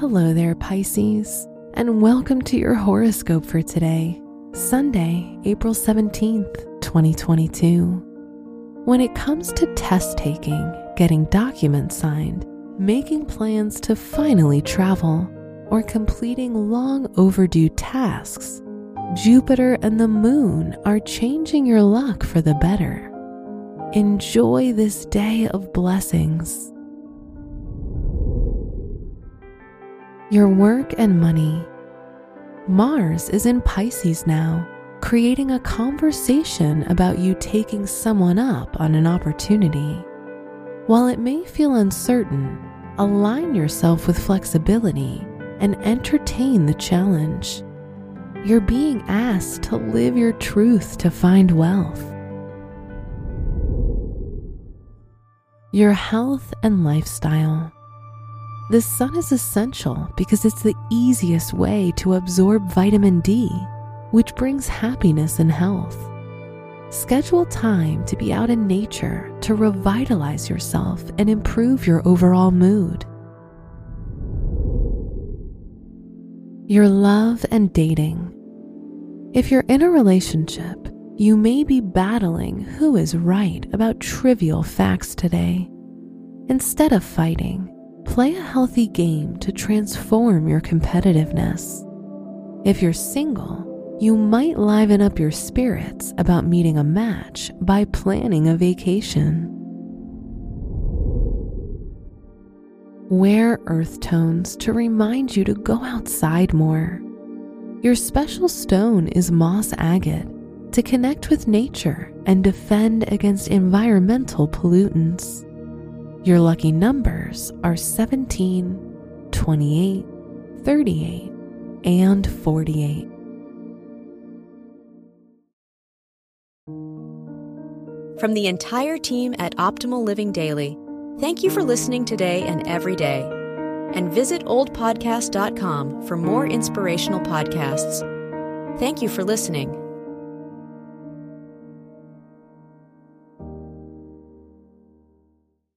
Hello there, Pisces, and welcome to your horoscope for today, Sunday, April 17th, 2022. When it comes to test taking, getting documents signed, making plans to finally travel, or completing long overdue tasks, Jupiter and the moon are changing your luck for the better. Enjoy this day of blessings. Your work and money. Mars is in Pisces now, creating a conversation about you taking someone up on an opportunity. While it may feel uncertain, align yourself with flexibility and entertain the challenge. You're being asked to live your truth to find wealth. Your health and lifestyle. The sun is essential because it's the easiest way to absorb vitamin D, which brings happiness and health. Schedule time to be out in nature to revitalize yourself and improve your overall mood. Your love and dating. If you're in a relationship, you may be battling who is right about trivial facts today. Instead of fighting, play a healthy game to transform your competitiveness. If you're single, you might liven up your spirits about meeting a match by planning a vacation. Wear earth tones to remind you to go outside more. Your special stone is moss agate to connect with nature and defend against environmental pollutants. Your lucky numbers are 17, 28, 38, and 48. From the entire team at Optimal Living Daily, thank you for listening today and every day. And visit oldpodcast.com for more inspirational podcasts. Thank you for listening.